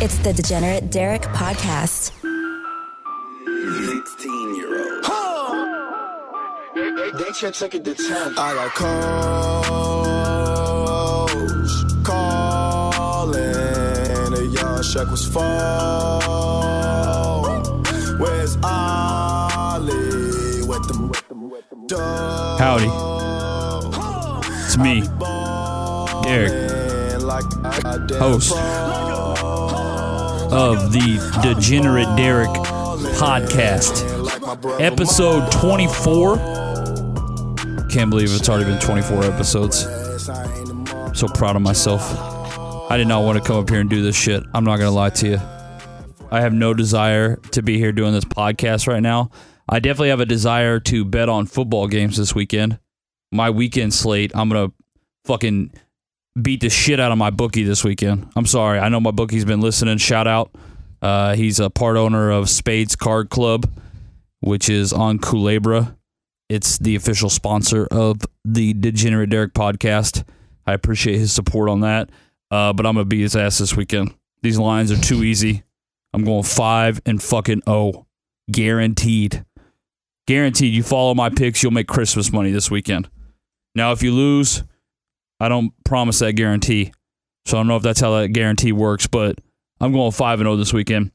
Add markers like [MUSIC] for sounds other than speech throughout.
It's the Degenerate Derek podcast. 16 year old. They should take it to 10. I got calls calling. The young Shrek was fall. Where's Ollie? With them, with them, with them. Howdy. It's me, Derek, Like I got host of the Degenerate Derek podcast, episode 24. Can't believe it's already been 24 episodes. I ain't the mom. So proud of myself. I did not want to come up here and do this shit. I'm not going to lie to you. I have no desire to be here doing this podcast right now. I definitely have a desire to bet on football games this weekend. My weekend slate, I'm going to fucking beat the shit out of my bookie this weekend. I'm sorry. I know my bookie's been listening. Shout out. Uh, he's a part owner of Spades Card Club, which is on Culebra. It's the official sponsor of the Degenerate Derek podcast. I appreciate his support on that. Uh, but I'm gonna beat his ass this weekend. These lines are too easy. I'm going five and fucking oh, guaranteed, guaranteed. You follow my picks, you'll make Christmas money this weekend. Now, if you lose, I don't promise that guarantee. So I don't know if that's how that guarantee works, but I'm going five and zero this weekend.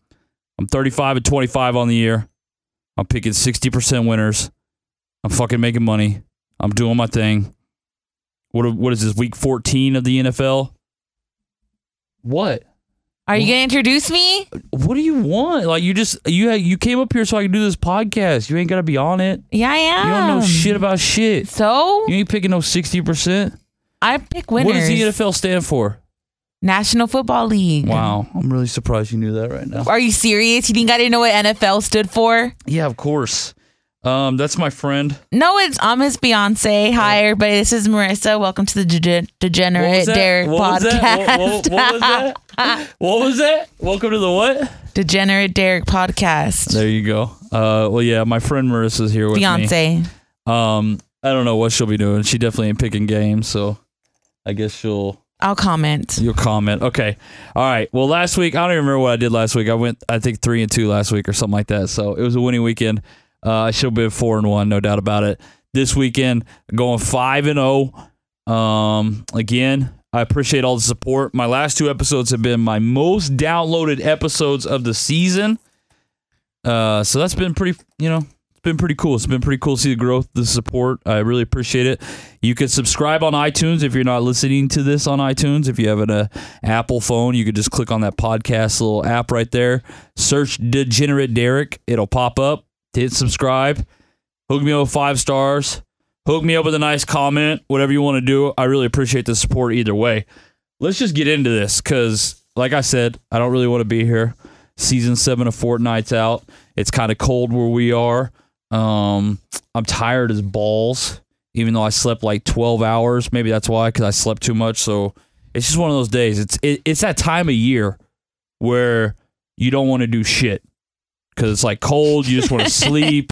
I'm 35 and 25 on the year. I'm picking 60% winners. I'm fucking making money. I'm doing my thing. What what is this week 14 of the NFL? What? Are you gonna introduce me? What do you want? Like you just you you came up here so I can do this podcast. You ain't gotta be on it. Yeah, I am. You don't know shit about shit. So You ain't picking no 60%. I pick winners. What does the NFL stand for? National Football League. Wow, I'm really surprised you knew that right now. Are you serious? You think I didn't know what NFL stood for? Yeah, of course. Um, that's my friend. No, it's I'm his Beyonce. Hi, everybody. This is Marissa. Welcome to the Dege- What Degenerate was? Derek What was podcast. that? What, what- what was that? [LAUGHS] what was that? Welcome to the what? Degenerate Derek podcast. There you go. Uh, well, yeah, my friend Marissa's here with me. Beyonce. Um, I don't know what she'll be doing. She definitely ain't picking games, so I guess she'll I'll comment. you'll comment. Okay. All right. Well, last week I don't even remember what I did last week. I went I think three and two last week or something like that. So it was a winning weekend. Uh, I should have been four and one, no doubt about it. This weekend going five and zero. Um, again, I appreciate all the support. My last two episodes have been my most downloaded episodes of the season. Uh, so that's been pretty, you know, it's been pretty cool. It's been pretty cool to see the growth, the support. I really appreciate it. You can subscribe on iTunes if you're not listening to this on iTunes. If you have an uh, Apple phone, you could just click on that podcast little app right there. Search Degenerate Derek. It'll pop up. Hit subscribe. Hook me up with five stars. Hook me up with a nice comment. Whatever you want to do. I really appreciate the support either way. Let's just get into this because, like I said, I don't really want to be here. Season seven of Fortnite's out. It's kind of cold where we are. Um, I'm tired as balls, even though I slept like 12 hours. Maybe that's why, because I slept too much. So it's just one of those days. It's it, it's that time of year where you don't want to do shit because it's like cold. You just want to [LAUGHS] sleep.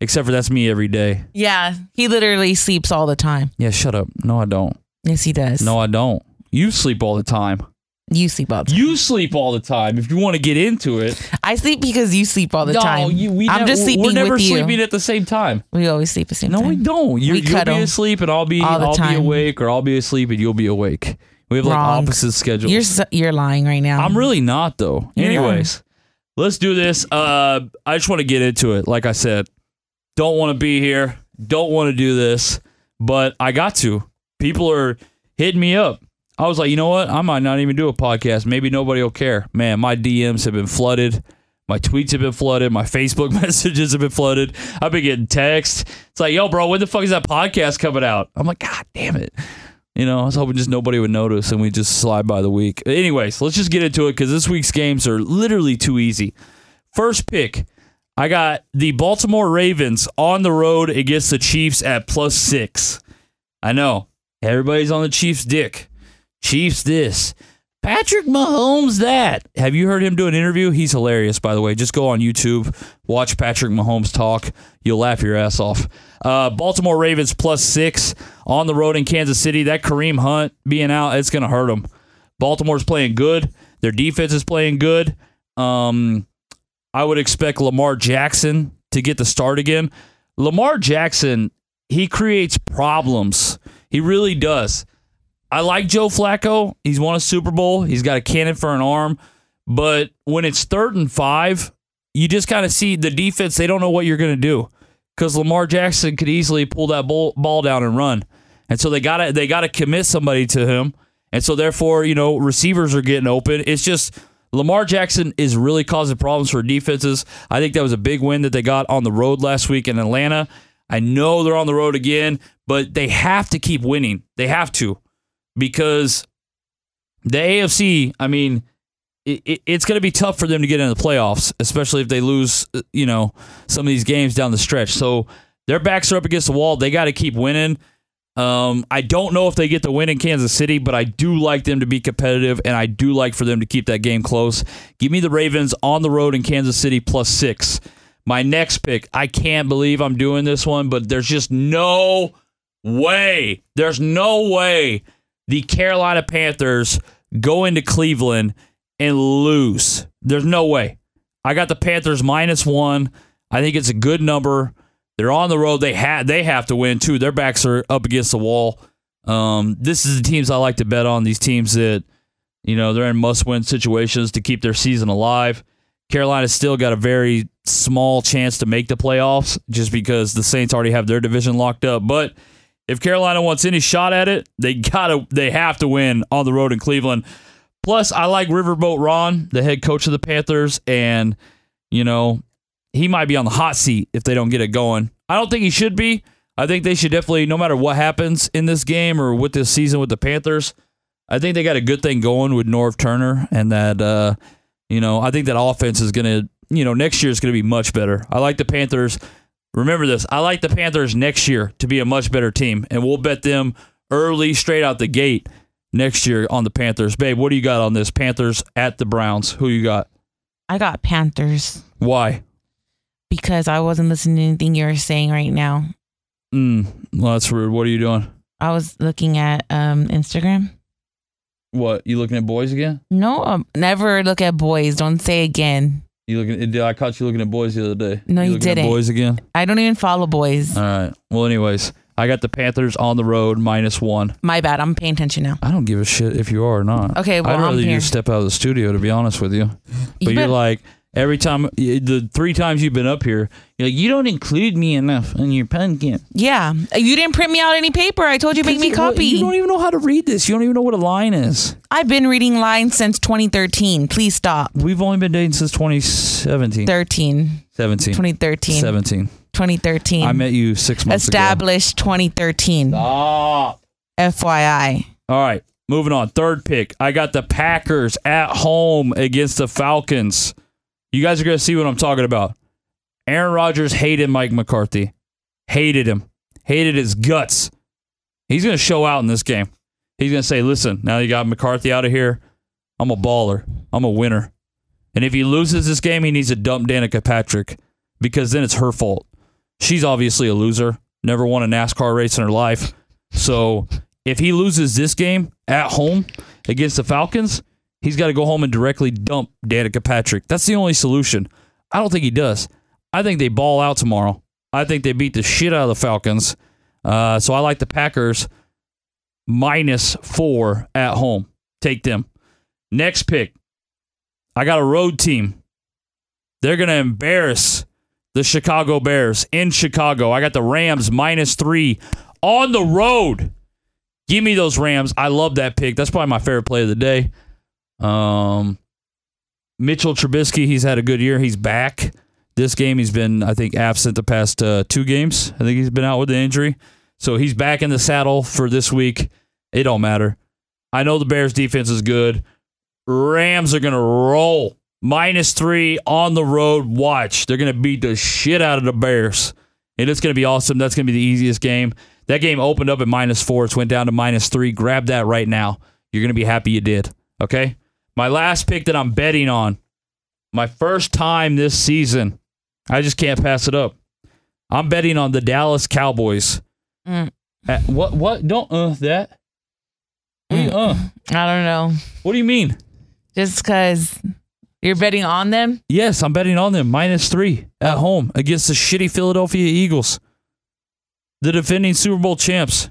Except for that's me every day. Yeah, he literally sleeps all the time. Yeah, shut up. No, I don't. Yes, he does. No, I don't. You sleep all the time. You sleep all the time. You sleep all the time. If you want to get into it, I sleep because you sleep all the no, time. you, we I'm nev- just sleeping We're never with you. sleeping at the same time. we always sleep at the same No, time. No, we don't. You're, We you'll cuddle be asleep and I'll be all the I'll be time. awake, or I'll be asleep and you'll be awake. We have like opposite schedules. You're s- you're lying right now. I'm really not though. You're Anyways, let's do this. Uh, I just want to get into it. Like I said, don't want to be here. Don't want to do this, but I got to. People are hitting me up. I was like, you know what? I might not even do a podcast. Maybe nobody will care. Man, my DMs have been flooded. My tweets have been flooded. My Facebook [LAUGHS] messages have been flooded. I've been getting texts. It's like, yo, bro, when the fuck is that podcast coming out? I'm like, God damn it. You know, I was hoping just nobody would notice and we just slide by the week. Anyways, let's just get into it because this week's games are literally too easy. First pick, I got the Baltimore Ravens on the road against the Chiefs at plus six. I know everybody's on the Chiefs' dick. Chiefs this. Patrick Mahomes that. Have you heard him do an interview? He's hilarious, by the way. Just go on YouTube, watch Patrick Mahomes talk. You'll laugh your ass off. Uh, Baltimore Ravens plus six on the road in Kansas City. That Kareem Hunt being out, it's going to hurt them. Baltimore's playing good. Their defense is playing good. Um, I would expect Lamar Jackson to get the start again. Lamar Jackson, he creates problems. He really does. I like Joe Flacco. He's won a Super Bowl. He's got a cannon for an arm. But when it's third and five, you just kind of see the defense. They don't know what you're going to do because Lamar Jackson could easily pull that ball, down and run. And so they got to they got to commit somebody to him. And so therefore, you know, receivers are getting open. It's just Lamar Jackson is really causing problems for defenses. I think that was a big win that they got on the road last week in Atlanta. I know they're on the road again, but they have to keep winning. They have to because the AFC, I mean, it, it, it's going to be tough for them to get into the playoffs, especially if they lose, uh, you know, some of these games down the stretch. So their backs are up against the wall. They got to keep winning. Um, I don't know if they get the win in Kansas City, but I do like them to be competitive, and I do like for them to keep that game close. Give me the Ravens on the road in Kansas City plus six. My next pick, I can't believe I'm doing this one, but there's just no way. There's no way the Carolina Panthers go into Cleveland and lose. There's no way. I got the Panthers minus one. I think it's a good number. They're on the road. They had they have to win too. Their backs are up against the wall. Um, this is the teams I like to bet on. These teams that you know they're in must-win situations to keep their season alive. Carolina's still got a very small chance to make the playoffs just because the Saints already have their division locked up. But if Carolina wants any shot at it, they gotta they have to win on the road in Cleveland. Plus, I like Riverboat Ron, the head coach of the Panthers, and you know he might be on the hot seat if they don't get it going. I don't think he should be. I think they should definitely, no matter what happens in this game or with this season with the Panthers, I think they got a good thing going with Norv Turner, and that uh, you know I think that offense is gonna, you know, next year is gonna be much better. I like the Panthers. Remember this. I like the Panthers next year to be a much better team, and we'll bet them early, straight out the gate next year on the Panthers. Babe, what do you got on this? Panthers at the Browns. Who you got? I got Panthers Why? because I wasn't listening to anything you were saying right now. Mm, well, that's rude. What are you doing? I was looking at um Instagram. What? You looking at boys again? No, um, never look at boys. Don't say again. You looking? I caught you looking at boys the other day. No, you at didn't. boys again. I don't even follow boys. All right. Well, anyways, I got the Panthers on the road minus one. My bad. I'm paying attention now. I don't give a shit if you are or not. Okay, well, I'd rather I'm you here. step out of the studio, to be honest with you. But You you're bet- like every time the three times you've been up here, you're like you don't include me enough in your pen game. Yeah, you didn't print me out any paper. I told you make me copy. You don't even know how to read this. You don't even know what a line is. I've been reading lines since 2013. Please stop. We've only been dating since 2017. 13, 17. 2013, 17. 2013. I met you six months ago. Established 2013. Stop. FYI. All right, moving on. Third pick. I got the Packers at home against the Falcons. You guys are going to see what I'm talking about. Aaron Rodgers hated Mike McCarthy. Hated him. Hated his guts. He's going to show out in this game. He's going to say, listen, now you got McCarthy out of here. I'm a baller. I'm a winner. And if he loses this game, he needs to dump Danica Patrick because then it's her fault. She's obviously a loser, never won a NASCAR race in her life. So if he loses this game at home against the Falcons, he's got to go home and directly dump Danica Patrick. That's the only solution. I don't think he does. I think they ball out tomorrow. I think they beat the shit out of the Falcons. Uh, so I like the Packers minus four at home. Take them. Next pick. I got a road team. They're going to embarrass the Chicago Bears in Chicago. I got the Rams minus three on the road. Give me those Rams. I love that pick. That's probably my favorite play of the day. Um, Mitchell Trubisky, he's had a good year. He's back. This game, he's been, I think, absent the past uh, two games. I think he's been out with the injury. So he's back in the saddle for this week It don't matter. I know the Bears defense is good. Rams are going to roll. Minus three on the road. Watch. They're going to beat the shit out of the Bears. And it's going to be awesome. That's going to be the easiest game. That game opened up at minus four. It's went down to minus three. Grab that right now. You're going to be happy you did. Okay? My last pick that I'm betting on, my first time this season, I just can't pass it up. I'm betting on the Dallas Cowboys. Mm. At- what? What? Don't uh that. What do you, uh? I don't know. What do you mean? Just because you're betting on them. Yes, I'm betting on them minus three at home against the shitty Philadelphia Eagles, the defending Super Bowl champs.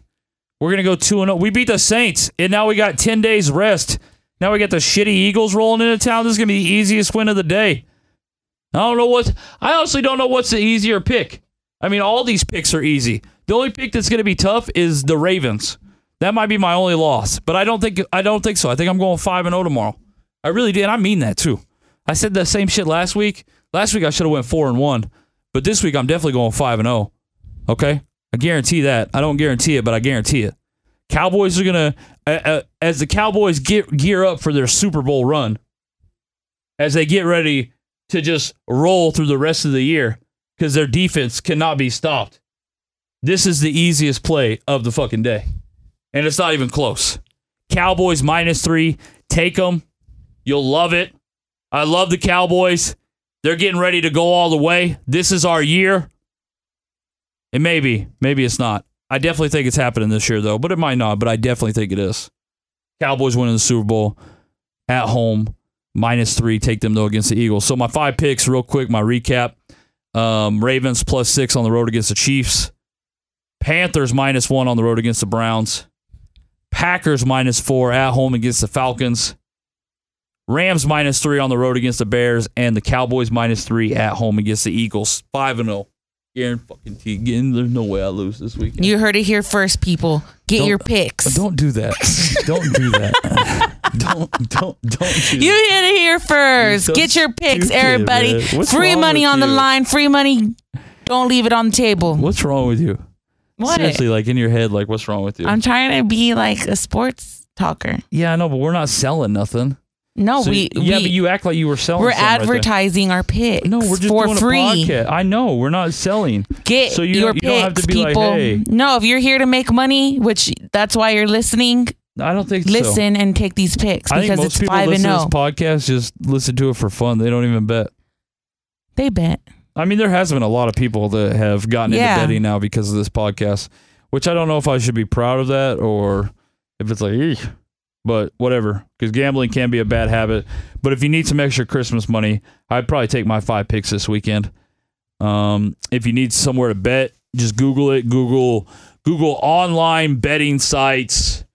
We're gonna go two and zero. We beat the Saints, and now we got ten days rest. Now we got the shitty Eagles rolling into town. This is gonna be the easiest win of the day. I don't know what. I honestly don't know what's the easier pick. I mean, all these picks are easy. The only pick that's gonna be tough is the Ravens. That might be my only loss, but I don't think I don't think so. I think I'm going five and zero tomorrow. I really did. I mean that too. I said the same shit last week. Last week I should have went four and one, but this week I'm definitely going five and zero. Okay, I guarantee that. I don't guarantee it, but I guarantee it. Cowboys are gonna as the Cowboys get gear up for their Super Bowl run, as they get ready to just roll through the rest of the year because their defense cannot be stopped. This is the easiest play of the fucking day, and it's not even close. Cowboys minus three. Take them. You'll love it. I love the Cowboys. They're getting ready to go all the way. This is our year. And maybe, maybe it's not. I definitely think it's happening this year, though, but it might not. But I definitely think it is. Cowboys winning the Super Bowl at home, minus three. Take them, though, against the Eagles. So my five picks, real quick, my recap um, Ravens plus six on the road against the Chiefs, Panthers minus one on the road against the Browns, Packers minus four at home against the Falcons. Rams minus three on the road against the Bears, and the Cowboys minus three at home against the Eagles. Five and zero. Guaranteed. Fucking T. There's no way I lose this weekend. You heard it here first, people. Get Don't- your picks. Don't do that. [LAUGHS] don't do that. don't don't don't do You that. hit it here first. So Get your picks, stupid, everybody. man. What's Free wrong money with on the you? line. Free money. Don't leave it on the table. What's wrong with you? What? Seriously, like in your head, like what's wrong with you? I'm trying to be like a sports talker. yeah, I know, but we're not selling nothing. No, So, we yeah, we but you act like you were selling. we're something right advertising our picks. no, we're just for doing free. a podcast. I know we're not selling. Get So you your don't- you picks, don't have to be like, people. "Hey." No, if you're here to make money, which that's why you're listening, I don't think so. listen and take these picks I because it's five and zero. Oh. this podcast just listen to it for fun. They don't even bet. They bet. I mean, there has been a lot of people that have gotten Yeah. into betting now because of this podcast, which I don't know if I should be proud of that or if it's like, "Eek." But whatever. Because gambling can be a bad habit. But if you need some extra Christmas money, I'd probably take my five picks this weekend. Um, if you need somewhere to bet, just Google it. Google Google online betting sites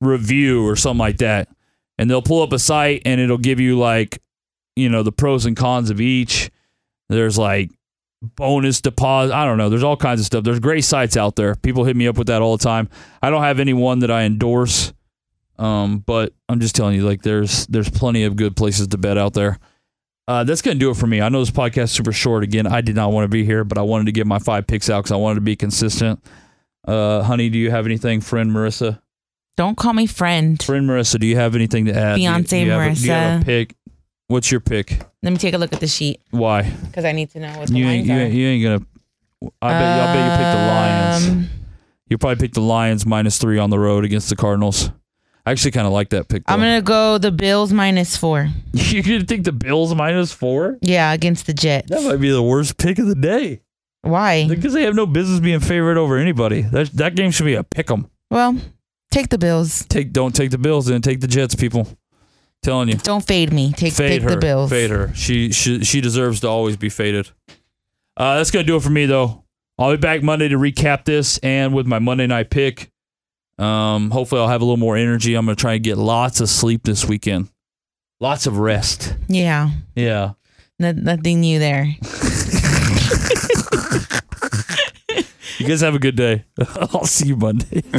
review or something like that, and they'll pull up a site and it'll give you like, you know, the pros and cons of each. There's like bonus deposit. I don't know. There's all kinds of stuff. There's great sites out there. People hit me up with that all the time. I don't have any one that I endorse, um, but I'm just telling you, like there's there's plenty of good places to bet out there. Uh, that's gonna do it for me. I know this podcast is super short. Again, I did not want to be here, but I wanted to get my five picks out because I wanted to be consistent. Uh, honey, do you have anything, friend Marissa? Don't call me friend. Friend Marissa, do you have anything to add? Do you- Beyonce do you have a- do you have a Marissa. pick? What's your pick? Let me take a look at the sheet Why? because I need to know what the You ain't, you are. ain't you ain't gonna. I bet you, I bet you pick the Lions. Um, You probably pick the Lions minus three on the road against the Cardinals. I actually kind of like that pick. Though. I'm gonna go the Bills minus four. [LAUGHS] you gonna take the Bills minus four? Yeah, against the Jets. That might be the worst pick of the day Why? because they have no business being favored over anybody. That that game should be a pick 'em. Well, take the Bills. Take don't take the Bills and take the Jets, people. Telling you, Don't fade me. Take fade take her. the Bills. Fade her. She she she deserves to always be faded. Uh, that's gonna do it for me though. I'll be back Monday to recap this and with my Monday night pick. Um, hopefully I'll have a little more energy. I'm gonna try and get lots of sleep this weekend. Lots of rest. Yeah. Yeah. No, nothing new there. [LAUGHS] You guys have a good day. [LAUGHS] I'll see you Monday. [LAUGHS]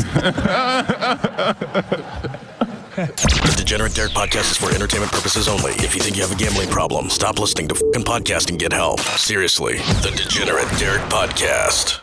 The Degenerate Derek podcast is for entertainment purposes only. If you think you have a gambling problem, stop listening to fucking podcast and get help. Seriously, the Degenerate Derek podcast.